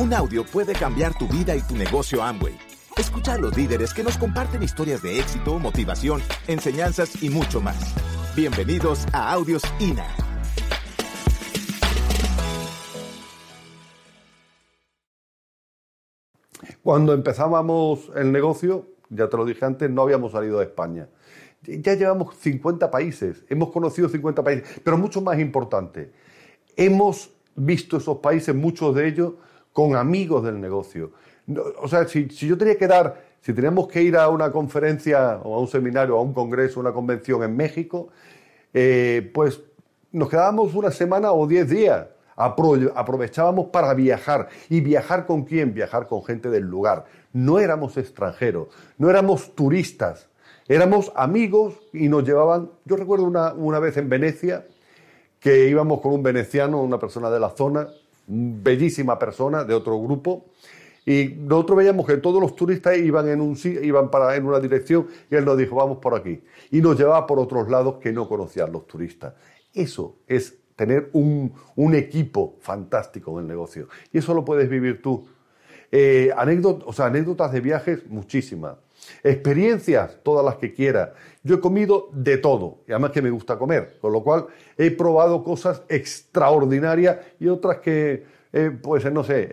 Un audio puede cambiar tu vida y tu negocio Amway. Escucha a los líderes que nos comparten historias de éxito, motivación, enseñanzas y mucho más. Bienvenidos a Audios INA. Cuando empezábamos el negocio, ya te lo dije antes, no habíamos salido de España. Ya llevamos 50 países, hemos conocido 50 países, pero mucho más importante, hemos visto esos países, muchos de ellos, con amigos del negocio. O sea, si, yo tenía que dar, si teníamos que ir a una conferencia o a un seminario, a un congreso, una convención en México, eh, pues nos quedábamos una semana o diez días. aprovechábamos para viajar. ¿Y viajar con quién? Viajar con gente del lugar. No éramos extranjeros, no éramos turistas, éramos amigos y nos llevaban. Yo recuerdo una, una vez en Venecia que íbamos con un veneciano, una persona de la zona, bellísima persona de otro grupo, y nosotros veíamos que todos los turistas iban en, un, iban para, en una dirección y él nos dijo, vamos por aquí. Y nos llevaba por otros lados que no conocían los turistas. Eso es tener un, equipo fantástico en el negocio. Y eso lo puedes vivir tú. Eh, anécdotas de viajes, muchísimas. Experiencias, todas las que quiera. Yo he comido de todo, y además que me gusta comer, con lo cual he probado cosas extraordinarias y otras que, eh, pues no sé,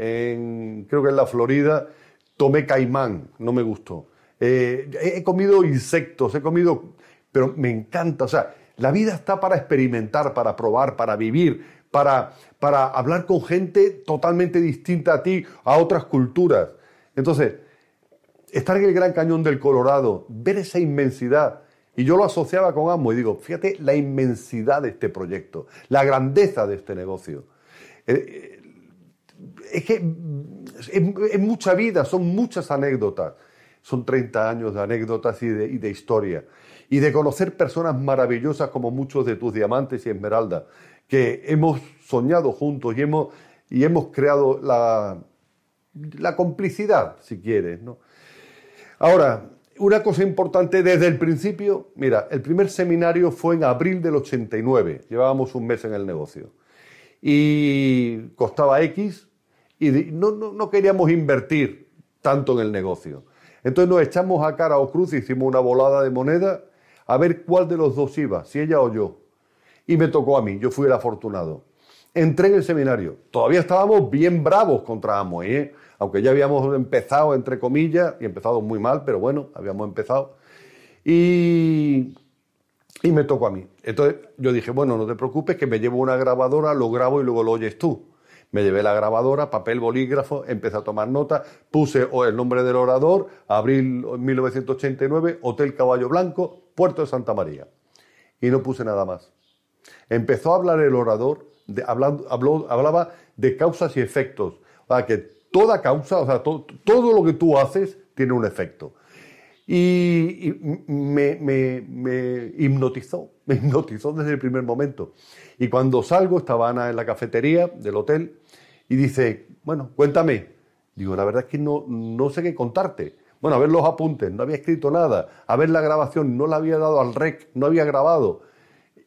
creo que en la Florida tomé caimán, no me gustó. Eh, he comido insectos, he comido, pero me encanta, o sea, la vida está para experimentar, para probar, para vivir, para, para hablar con gente totalmente distinta a ti, a otras culturas. Entonces, estar en el Gran Cañón del Colorado, ver esa inmensidad. Y yo lo asociaba con Amo y digo, fíjate la inmensidad de este proyecto, la grandeza de este negocio. Eh, eh, es que es, mucha vida, son muchas anécdotas. Son 30 años de anécdotas y de, historia. Y de conocer personas maravillosas como muchos de tus diamantes y esmeraldas, que hemos soñado juntos y hemos, y hemos creado la, la complicidad, si quieres, ¿no? Ahora, una cosa importante desde el principio, mira, el primer seminario fue en abril del 89, llevábamos un mes en el negocio, y costaba X, y no, queríamos invertir tanto en el negocio. Entonces nos echamos a cara o cruz, hicimos una volada de moneda, a ver cuál de los dos iba, si ella o yo. Y me tocó a mí, yo fui el afortunado. Entré en el seminario, todavía estábamos bien bravos contra Amway, ¿eh? Aunque ya habíamos empezado, entre comillas, y empezado muy mal, pero bueno, habíamos empezado. Y, y me tocó a mí. Entonces yo dije, bueno, no te preocupes, que me llevo una grabadora, lo grabo y luego lo oyes tú. Me llevé la grabadora, papel, bolígrafo, empecé a tomar nota, puse el nombre del orador, abril 1989, Hotel Caballo Blanco, Puerto de Santa María. Y no puse nada más. Empezó a hablar el orador, de, hablaba de causas y efectos. Que toda causa, o sea, todo lo que tú haces tiene un efecto. Y, me, hipnotizó, me hipnotizó desde el primer momento. Y cuando salgo, estaba Ana en la cafetería del hotel y dice, bueno, cuéntame. Digo, la verdad es que no, no sé qué contarte. Bueno, a ver los apuntes, no había escrito nada. A ver la grabación, no la había dado al rec, no había grabado.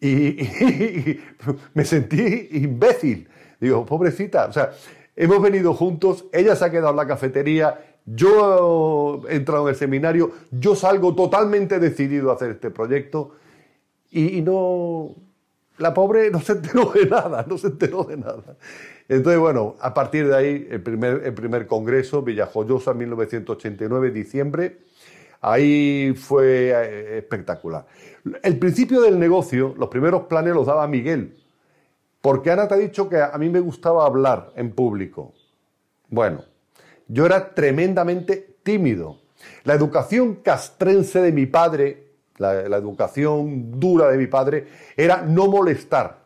y me sentí imbécil. Digo, pobrecita, o sea, hemos venido juntos, ella se ha quedado en la cafetería, yo he entrado en el seminario, yo salgo totalmente decidido a hacer este proyecto y, no, la pobre no se enteró de nada, no se enteró de nada. Entonces, bueno, a partir de ahí, el primer, el primer congreso, Villajoyosa, 1989, diciembre, ahí fue eh, espectacular. El principio del negocio, los primeros planes los daba Miguel, porque Ana te ha dicho que a mí me gustaba hablar en público. Bueno, yo era tremendamente tímido. La educación castrense de mi padre, la, educación dura de mi padre, era no molestar.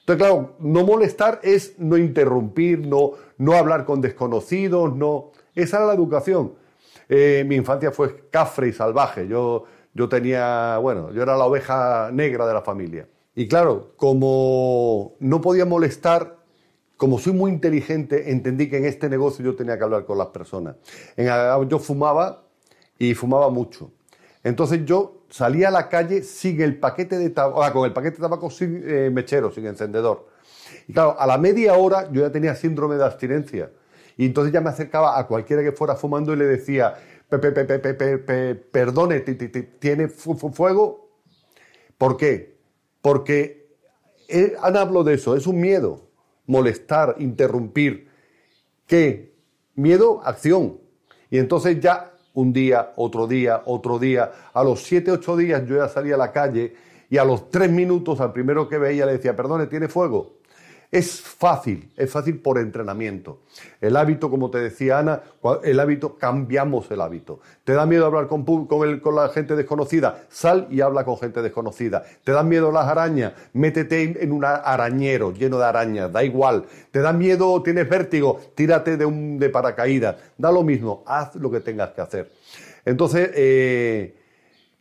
Entonces, claro, no molestar es no interrumpir, no, no hablar con desconocidos, no. Esa era la educación. Eh, mi infancia fue cafre y salvaje. Yo, yo tenía, bueno, yo era la oveja negra de la familia. Y claro, como no podía molestar, como soy muy inteligente, entendí que en este negocio yo tenía que hablar con las personas. yo fumaba y fumaba mucho. Entonces yo salía a la calle sin el paquete de tabaco, ah, con el paquete de tabaco sin eh, mechero, sin encendedor. Y claro, a la media hora yo ya tenía síndrome de abstinencia. Y entonces ya me acercaba a cualquiera que fuera fumando y le decía, perdone, ¿tiene fuego? ¿Por qué? Porque han hablado de eso, es un miedo, molestar, interrumpir. ¿Qué? Miedo, acción. Y entonces ya un día, otro día, otro día, a los siete, ocho días yo ya salía a la calle y a los tres minutos al primero que veía le decía, perdone, ¿tiene fuego? Es fácil, es fácil por entrenamiento. El hábito, como te decía Ana, el hábito, cambiamos el hábito. ¿Te da miedo hablar con, con, la gente desconocida? Sal y habla con gente desconocida. ¿Te dan miedo las arañas? Métete en un arañero lleno de arañas, da igual. ¿Te da miedo, tienes vértigo? Tírate de, un, de paracaídas. Da lo mismo, haz lo que tengas que hacer. Entonces, eh,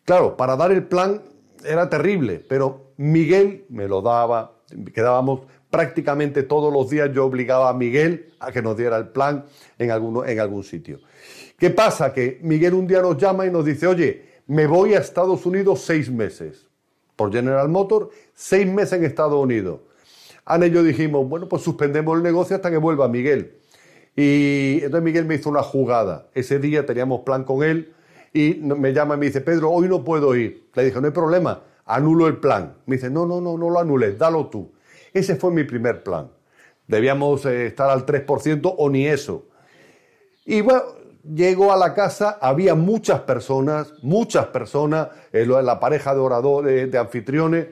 claro, para dar el plan era terrible, pero Miguel me lo daba, quedábamos prácticamente todos los días yo obligaba a Miguel a que nos diera el plan en, en algún sitio. ¿Qué pasa? Que Miguel un día nos llama y nos dice, oye, me voy a Estados Unidos seis meses. Por General Motor, seis meses en Estados Unidos. Ana y yo dijimos, bueno, pues suspendemos el negocio hasta que vuelva Miguel. Y entonces Miguel me hizo una jugada. Ese día teníamos plan con él y me llama y me dice, Pedro, hoy no puedo ir. Le dije, no hay problema, anulo el plan. Me dice, no, no, no, no lo anules, dalo tú. Ese fue mi primer plan. Debíamos eh, estar al 3% o ni eso. Y bueno, llego a la casa, había muchas personas, muchas personas, eh, la pareja de oradores, de anfitriones.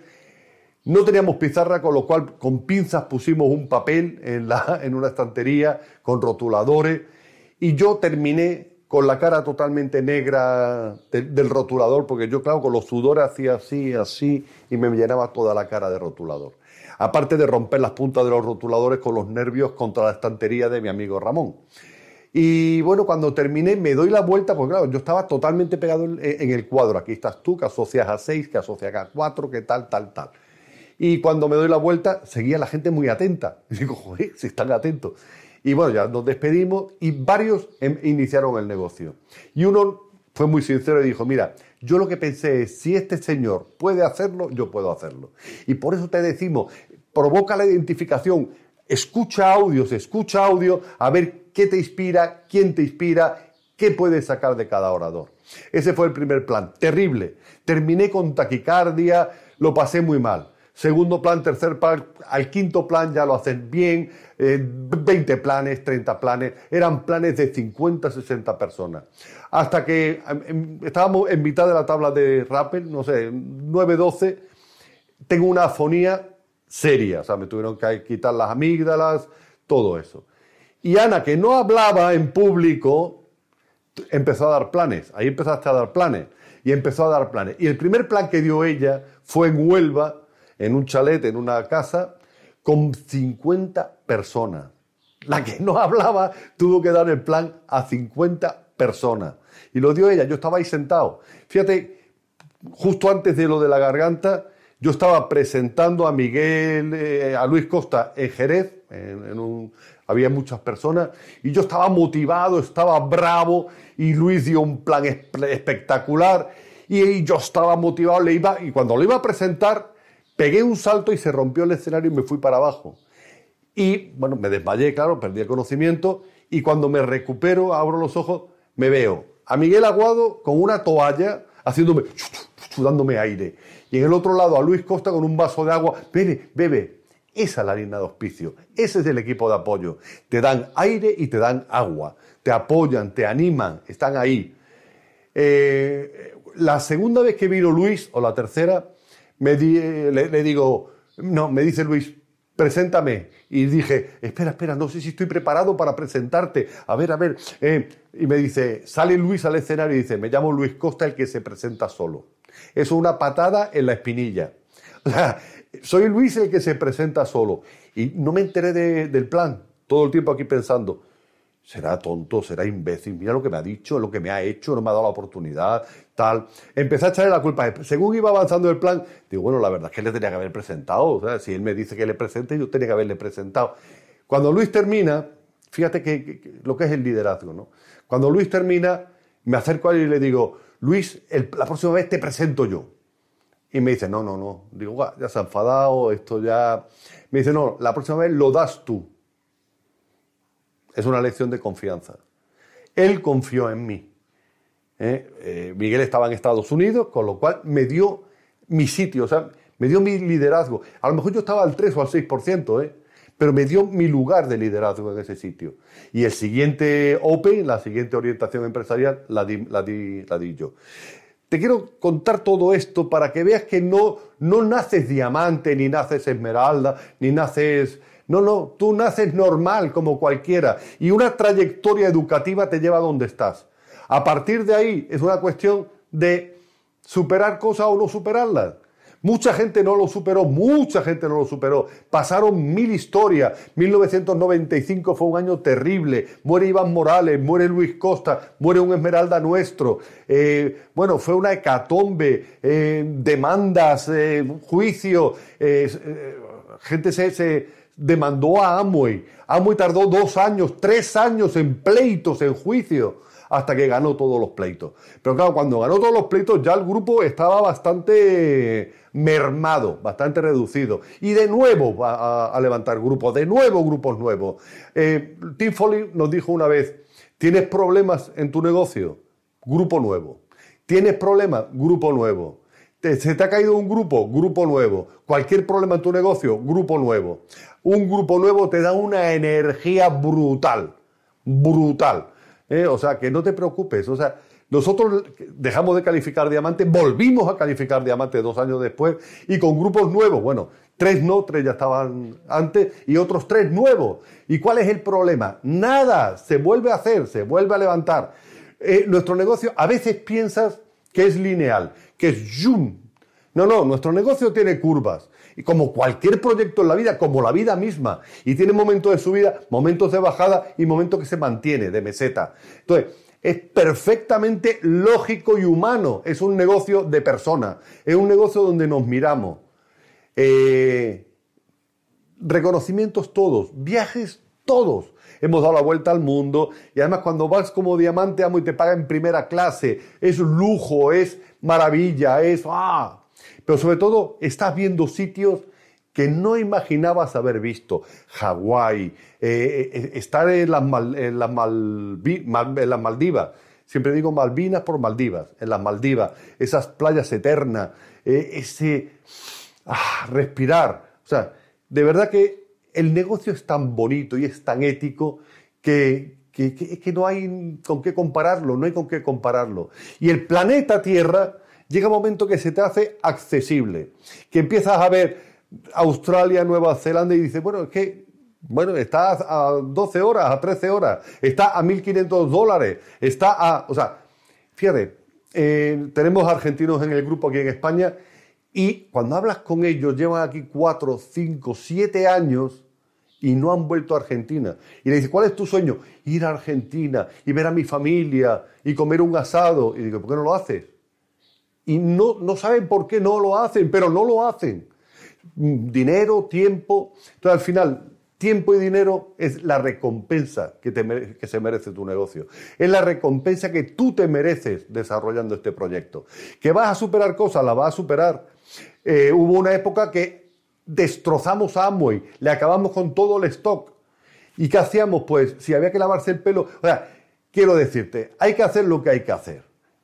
No teníamos pizarra, con lo cual con pinzas pusimos un papel en, la, en una estantería con rotuladores y yo terminé con la cara totalmente negra del rotulador, porque yo, claro, con los sudores hacía así, así, y me llenaba toda la cara de rotulador aparte de romper las puntas de los rotuladores con los nervios contra la estantería de mi amigo Ramón. Y bueno, cuando terminé me doy la vuelta, porque claro, yo estaba totalmente pegado en, el cuadro. Aquí estás tú, que asocias a 6, que asocias a 4, que tal, tal, tal. Y cuando me doy la vuelta, seguía la gente muy atenta. Y digo, joder, si están atentos. Y bueno, ya nos despedimos y varios em, iniciaron el negocio. Y uno fue muy sincero y dijo, mira, yo lo que pensé es, si este señor puede hacerlo, yo puedo hacerlo. Y por eso te decimos, provoca la identificación, escucha audios, escucha audio, a ver qué te inspira, quién te inspira, qué puedes sacar de cada orador. Ese fue el primer plan, terrible. Terminé con taquicardia, lo pasé muy mal. Segundo plan, tercer plan, al quinto plan ya lo hacen bien, 20 eh, planes, 30 planes, eran planes de 50, 60 personas. Hasta que em, em, estábamos en mitad de la tabla de Rappel, no sé, 9, 12, tengo una afonía seria, o sea, me tuvieron que quitar las amígdalas, todo eso. Y Ana, que no hablaba en público, empezó a dar planes, ahí empezaste a dar planes, y empezó a dar planes. Y el primer plan que dio ella fue en Huelva, en un chalet, en una casa, con 50 personas. La que no hablaba tuvo que dar el plan a 50 personas. Y lo dio ella, yo estaba ahí sentado. Fíjate, justo antes de lo de la garganta, yo estaba presentando a Miguel, eh, a Luis Costa en Jerez, había muchas personas, y yo estaba motivado, estaba bravo, y Luis dio un plan espectacular, y, yo estaba motivado, le iba, y cuando lo iba a presentar, Pegué un salto y se rompió el escenario y me fui para abajo. Y bueno, me desmayé, claro, perdí el conocimiento y cuando me recupero, abro los ojos, me veo a Miguel Aguado con una toalla haciéndome, dándome aire. Y en el otro lado a Luis Costa con un vaso de agua, bebe, bebe. Esa es la línea de auspicio, ese es el equipo de apoyo. Te dan aire y te dan agua, te apoyan, te animan, están ahí. Eh, la segunda vez que vino Luis, o la tercera, me le, digo, no, me dice Luis, preséntame. Y dije, espera, espera, no sé si estoy preparado para presentarte. A ver, a ver. Eh, y me dice, sale Luis al escenario y dice, me llamo Luis Costa, el que se presenta solo. Es una patada en la espinilla. Soy Luis el que se presenta solo. Y no me enteré del plan. Todo el tiempo aquí pensando, será tonto, será imbécil, mira lo que me ha dicho, lo que me ha hecho, no me ha dado la oportunidad, tal. Empecé a echarle la culpa. Según iba avanzando el plan, digo, bueno, la verdad es que le tenía que haber presentado. Si él me dice que le presente, yo tenía que haberle presentado. Cuando Luis termina, fíjate que, lo que es el liderazgo, ¿no? Cuando Luis termina, me acerco a él y le digo, Luis, la próxima vez te presento yo. Y me dice, no, no, no. Digo, ya se ha enfadado, esto ya... Me dice, no, la próxima vez lo das tú es una lección de confianza. Él confió en mí. ¿eh? Eh, Miguel estaba en Estados Unidos, con lo cual me dio mi sitio, o sea, me dio mi liderazgo. A lo mejor yo estaba al 3 o al 6%, ¿eh? pero me dio mi lugar de liderazgo en ese sitio. Y el siguiente Open, la siguiente orientación empresarial, la di, la di, yo. Te quiero contar todo esto para que veas que no, no naces diamante, ni naces esmeralda, ni naces... No, no, tú naces normal como cualquiera y una trayectoria educativa te lleva a donde estás. A partir de ahí es una cuestión de superar cosas o no superarlas. Mucha gente no lo superó, mucha gente no lo superó. Pasaron mil historias. 1995 fue un año terrible. Muere Iván Morales, muere Luis Costa, muere un Esmeralda nuestro. Eh, bueno, fue una hecatombe, eh, demandas, eh, juicio. gente se, se demandó a Amway. Amway tardó dos años, tres años en pleitos, en juicio hasta que ganó todos los pleitos. Pero claro, cuando ganó todos los pleitos ya el grupo estaba bastante mermado, bastante reducido. Y de nuevo va a, levantar grupos, de nuevo grupos nuevos. Eh, Tim Foley nos dijo una vez, ¿tienes problemas en tu negocio? Grupo nuevo. ¿Tienes problemas? Grupo nuevo. ¿Se te ha caído un grupo? Grupo nuevo. Cualquier problema en tu negocio, grupo nuevo. Un grupo nuevo te da una energía brutal, brutal. ¿eh? O sea, que no te preocupes. O sea, nosotros dejamos de calificar diamante, volvimos a calificar diamante dos años después y con grupos nuevos. Bueno, tres no, tres ya estaban antes y otros tres nuevos. ¿Y cuál es el problema? Nada, se vuelve a hacer, se vuelve a levantar. Eh, nuestro negocio a veces piensas que es lineal, que es zoom. No, no, nuestro negocio tiene curvas. Y como cualquier proyecto en la vida, como la vida misma. Y tiene momentos de subida, momentos de bajada y momentos que se mantiene, de meseta. Entonces, es perfectamente lógico y humano. Es un negocio de persona. Es un negocio donde nos miramos. Eh, reconocimientos todos, viajes todos. Hemos dado la vuelta al mundo y además cuando vas como diamante amo y te paga en primera clase, es lujo, es maravilla, es ah, pero sobre todo estás viendo sitios que no imaginabas haber visto. Hawái, eh, eh, estar en las, en, las Maldivas. Siempre digo Malvinas por Maldivas, en las Maldivas, esas playas eternas, eh, ese ah, respirar. O sea, de verdad que el negocio es tan bonito y es tan ético que, que, no hay con qué compararlo, no hay con qué compararlo. Y el planeta Tierra llega un momento que se te hace accesible, que empiezas a ver Australia, Nueva Zelanda y dices, bueno, es que bueno, está a 12 horas, a 13 horas, está a 1.500 dólares, está a... O sea, fíjate, eh, tenemos argentinos en el grupo aquí en España y cuando hablas con ellos, llevan aquí 4, 5, 7 años y no han vuelto a Argentina. Y le dices, ¿cuál es tu sueño? Ir a Argentina y ver a mi familia y comer un asado. Y digo, ¿por qué no lo haces? y no, no saben por qué no lo hacen, pero no lo hacen. Dinero, tiempo. Entonces, al final, tiempo y dinero es la recompensa que, te, que se merece tu negocio. Es la recompensa que tú te mereces desarrollando este proyecto. Que vas a superar cosas, la vas a superar. Eh, hubo una época que destrozamos a Amway, le acabamos con todo el stock. ¿Y qué hacíamos? Pues si había que lavarse el pelo. O sea, quiero decirte, hay que hacer lo que hay que hacer.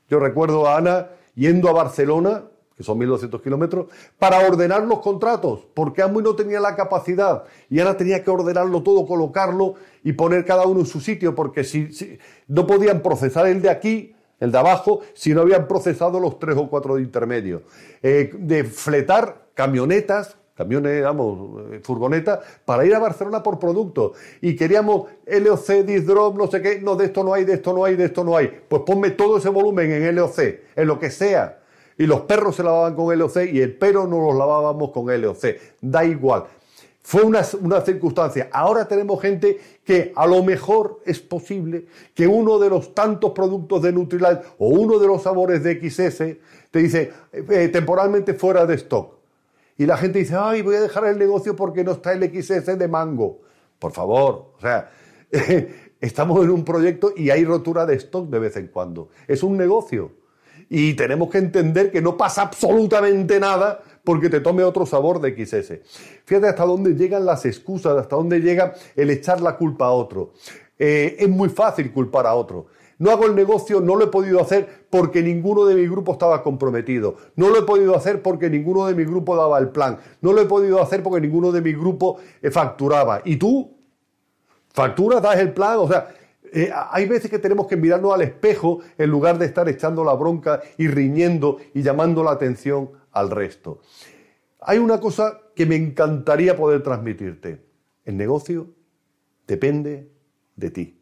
Yo recuerdo a Ana yendo a Barcelona, que son 1.200 kilómetros, para ordenar los contratos, porque Amway no tenía la capacidad y ahora tenía que ordenarlo todo, colocarlo y poner cada uno en su sitio, porque si, no podían procesar el de aquí, el de abajo, si no habían procesado los tres o cuatro de intermedio. Eh, de fletar camionetas, camiones, vamos, eh, furgonetas, para ir a Barcelona por producto. Y queríamos LOC, Disdrop, no sé qué, no, de esto no hay, de esto no hay, de esto no hay. Pues ponme todo ese volumen en LOC, en lo que sea. Y los perros se lavaban con LOC y el perro no los lavábamos con LOC. Da igual. Fue una, una, circunstancia. Ahora tenemos gente que a lo mejor es posible que uno de los tantos productos de Nutrilite o uno de los sabores de XS te dice eh, temporalmente fuera de stock. Y la gente dice, ay, voy a dejar el negocio porque no está el XS de mango. Por favor, o sea, estamos en un proyecto y hay rotura de stock de vez en cuando. Es un negocio. Y tenemos que entender que no pasa absolutamente nada porque te tome otro sabor de XS. Fíjate hasta dónde llegan las excusas, hasta dónde llega el echar la culpa a otro. eh, es muy fácil culpar a otro. No hago el negocio, no lo he podido hacer porque ninguno de mi grupo estaba comprometido. No lo he podido hacer porque ninguno de mi grupo daba el plan. No lo he podido hacer porque ninguno de mi grupo eh, facturaba. ¿Y tú? ¿Facturas? ¿Das el plan? O sea, eh, hay veces que tenemos que mirarnos al espejo en lugar de estar echando la bronca y riñendo y llamando la atención al resto. Hay una cosa que me encantaría poder transmitirte. El negocio depende de ti.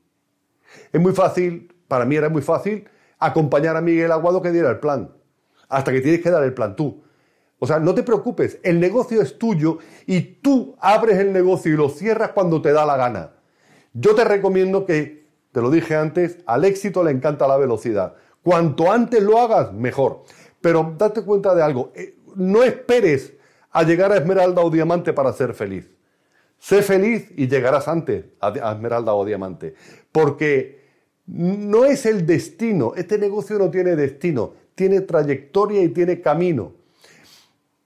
Es muy fácil para mí era muy fácil acompañar a Miguel Aguado que diera el plan, hasta que tienes que dar el plan tú. O sea, no te preocupes, el negocio es tuyo y tú abres el negocio y lo cierras cuando te da la gana. Yo te recomiendo que, te lo dije antes, al éxito le encanta la velocidad. Cuanto antes lo hagas, mejor. Pero date cuenta de algo, eh, no esperes a llegar a Esmeralda o Diamante para ser feliz. Sé feliz y llegarás antes a Esmeralda o Diamante. Porque no es el destino, este negocio no tiene destino, tiene trayectoria y tiene camino.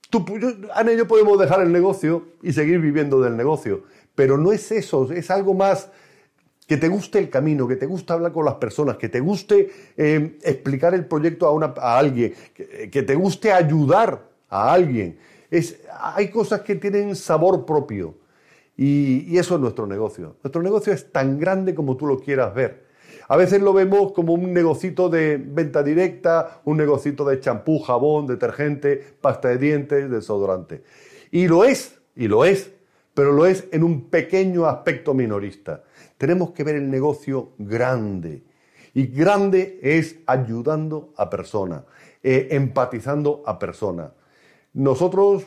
Tú, Ana y yo podemos dejar el negocio y seguir viviendo del negocio, pero no es eso, es algo más que te guste el camino, que te guste hablar con las personas, que te guste eh, explicar el proyecto a, alguien, que, te guste ayudar a alguien. Hay cosas que tienen sabor propio y eso es nuestro negocio. Nuestro negocio es tan grande como tú lo quieras ver. A veces lo vemos como un negocito de venta directa, un negocito de champú, jabón, detergente, pasta de dientes, desodorante. Y lo es, y lo es, pero lo es en un pequeño aspecto minorista. Tenemos que ver el negocio grande. Y grande es ayudando a personas, eh, empatizando a personas. Nosotros,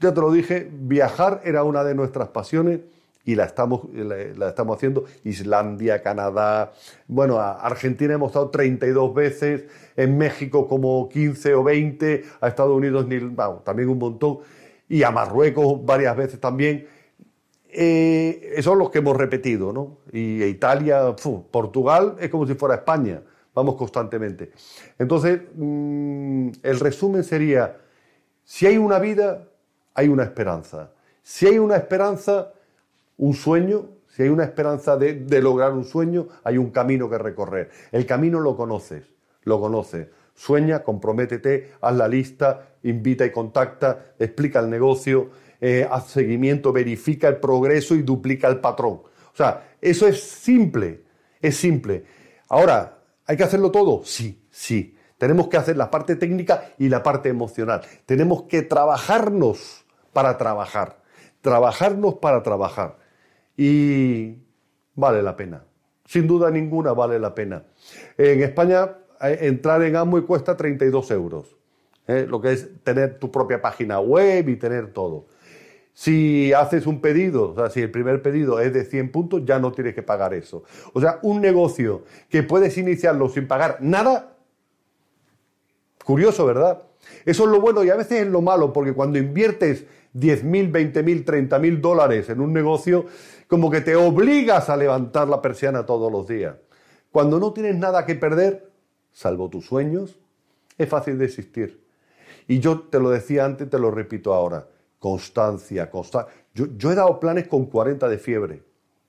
ya te lo dije, viajar era una de nuestras pasiones y la estamos, la, estamos haciendo. Islandia, Canadá, bueno, a Argentina hemos estado 32 veces, en México como 15 o 20, a Estados Unidos también un montón, y a Marruecos varias veces también. Eh, esos son los que hemos repetido, ¿no? Y Italia, Portugal es como si fuera España, vamos constantemente. Entonces, mm, el resumen sería, si hay una vida, hay una esperanza. Si hay una esperanza, un sueño, si hay una esperanza de, lograr un sueño, hay un camino que recorrer. El camino lo conoces, lo conoces. Sueña, comprométete, haz la lista, invita y contacta, explica el negocio, eh, haz seguimiento, verifica el progreso y duplica el patrón. O sea, eso es simple, es simple. Ahora, ¿hay que hacerlo todo? Sí, sí. Tenemos que hacer la parte técnica y la parte emocional. Tenemos que trabajarnos para trabajar. Trabajarnos para trabajar y vale la pena. Sin duda ninguna vale la pena. En España eh, entrar en Amway cuesta 32 euros, ¿eh? lo que es tener tu propia página web y tener todo. Si haces un pedido, o sea, si el primer pedido es de 100 puntos, ya no tienes que pagar eso. O sea, un negocio que puedes iniciarlo sin pagar nada, curioso, ¿verdad? Eso es lo bueno y a veces es lo malo, porque cuando inviertes 10.000, 20.000, 30.000 dólares en un negocio, como que te obligas a levantar la persiana todos los días. Cuando no tienes nada que perder, salvo tus sueños, es fácil de existir. Y yo te lo decía antes, te lo repito ahora. Constancia, constancia. Yo, he dado planes con 40 de fiebre.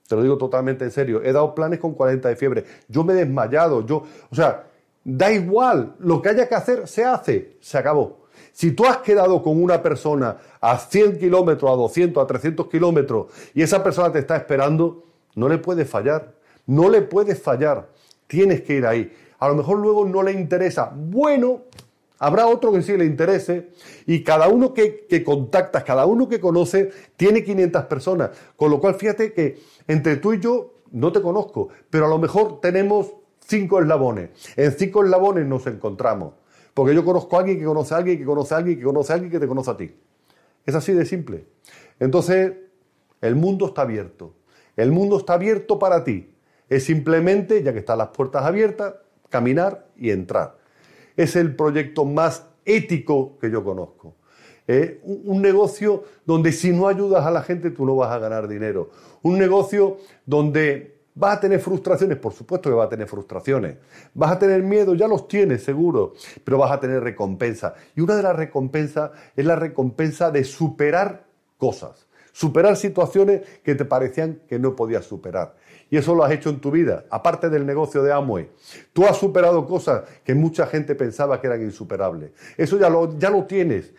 Te lo digo totalmente en serio. He dado planes con 40 de fiebre. Yo me he desmayado. Yo, o sea, da igual. Lo que haya que hacer, se hace. Se acabó. Si tú has quedado con una persona a 100 kilómetros, a 200, a 300 kilómetros y esa persona te está esperando, no le puedes fallar. No le puedes fallar. Tienes que ir ahí. A lo mejor luego no le interesa. Bueno, habrá otro que sí le interese y cada uno que, que contactas, cada uno que conoce, tiene 500 personas. Con lo cual, fíjate que entre tú y yo no te conozco, pero a lo mejor tenemos cinco eslabones. En cinco eslabones nos encontramos. Porque yo conozco a alguien que conoce a alguien que conoce a alguien que conoce a alguien que te conoce a ti. Es así de simple. Entonces, el mundo está abierto. El mundo está abierto para ti. Es simplemente, ya que están las puertas abiertas, caminar y entrar. Es el proyecto más ético que yo conozco. ¿Eh? un negocio donde si no ayudas a la gente tú no vas a ganar dinero. Un negocio donde ¿Vas a tener frustraciones? Por supuesto que vas a tener frustraciones. ¿Vas a tener miedo? Ya los tienes, seguro. Pero vas a tener recompensa. Y una de las recompensas es la recompensa de superar cosas. superar situaciones que te parecían que no podías superar. Y eso lo has hecho en tu vida, aparte del negocio de Amway. Tú has superado cosas que mucha gente pensaba que eran insuperables. Eso ya lo, ya lo tienes.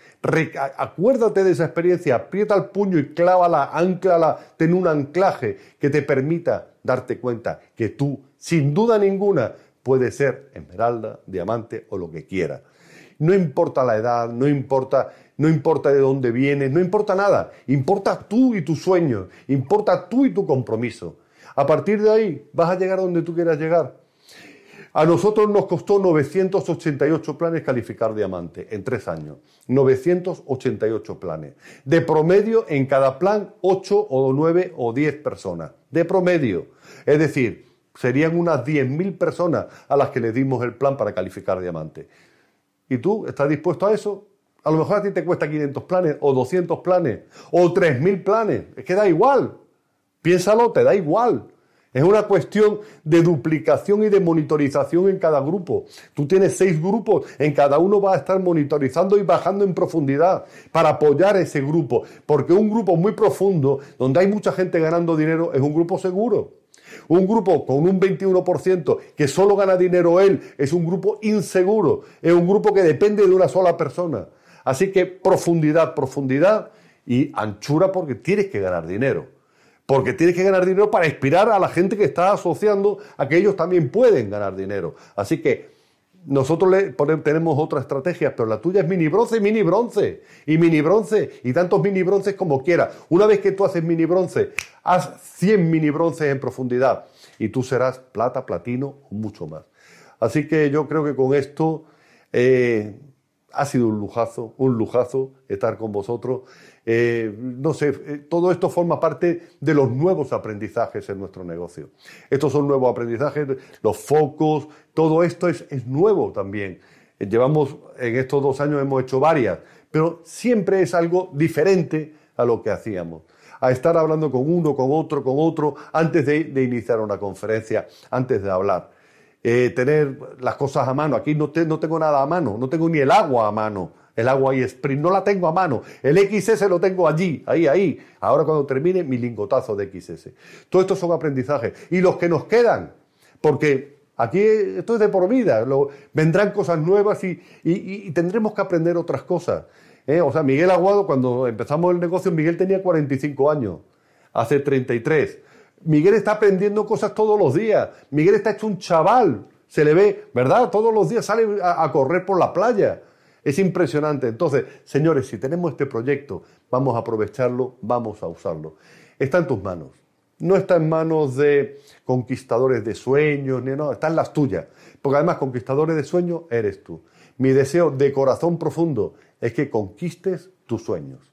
acuérdate de esa experiencia, aprieta el puño y clávala, anclala, ten un anclaje que te permita darte cuenta que tú, sin duda ninguna, puedes ser esmeralda, diamante o lo que quieras. No importa la edad, no importa, no importa de dónde vienes, no importa nada. Importa tú y tus sueños, importa tú y tu compromiso. A partir de ahí vas a llegar donde tú quieras llegar. A nosotros nos costó 988 planes calificar diamante en tres años. 988 planes. De promedio, en cada plan, 8 o 9 o 10 personas. De promedio. Es decir, serían unas 10.000 personas a las que le dimos el plan para calificar diamante. ¿Y tú estás dispuesto a eso? A lo mejor a ti te cuesta 500 planes o 200 planes o 3.000 planes. Es que da igual. Piénsalo, te da igual. Es una cuestión de duplicación y de monitorización en cada grupo. Tú tienes seis grupos, en cada uno vas a estar monitorizando y bajando en profundidad para apoyar ese grupo. Porque un grupo muy profundo, donde hay mucha gente ganando dinero, es un grupo seguro. Un grupo con un 21% que solo gana dinero él es un grupo inseguro, es un grupo que depende de una sola persona. Así que profundidad, profundidad y anchura porque tienes que ganar dinero porque tienes que ganar dinero para inspirar a la gente que está asociando a que ellos también pueden ganar dinero. Así que nosotros tenemos otra estrategia, pero la tuya es mini bronce, mini bronce, y mini bronce, y tantos mini bronces como quieras. Una vez que tú haces mini bronce, haz 100 mini bronces en profundidad, y tú serás plata, platino o mucho más. Así que yo creo que con esto eh, ha sido un lujazo, un lujazo estar con vosotros. Eh, no sé, eh, todo esto forma parte de los nuevos aprendizajes en nuestro negocio. Estos son nuevos aprendizajes, los focos, todo esto es, es nuevo también. Eh, llevamos, en estos dos años hemos hecho varias, pero siempre es algo diferente a lo que hacíamos a estar hablando con uno, con otro, con otro, antes de, iniciar una conferencia, antes de hablar. Tener las cosas a mano. Aquí no, no, tengo nada a mano, no tengo ni el agua a mano el agua y sprint, no la tengo a mano. El XS lo tengo allí, ahí, ahí. Ahora cuando termine mi lingotazo de XS. Todo esto son aprendizajes. Y los que nos quedan, porque aquí esto es de por vida, vendrán cosas nuevas y, tendremos que aprender otras cosas. ¿eh? O sea, Miguel Aguado, cuando empezamos el negocio, Miguel tenía 45 años, hace 33. Miguel está aprendiendo cosas todos los días. Miguel está hecho un chaval. Se le ve, ¿verdad? Todos los días sale a correr por la playa. Es impresionante. Entonces, señores, si tenemos este proyecto, vamos a aprovecharlo, vamos a usarlo. Está en tus manos. No está en manos de conquistadores de sueños, ni no, está en las tuyas. Porque además, conquistadores de sueños eres tú. Mi deseo de corazón profundo es que conquistes tus sueños.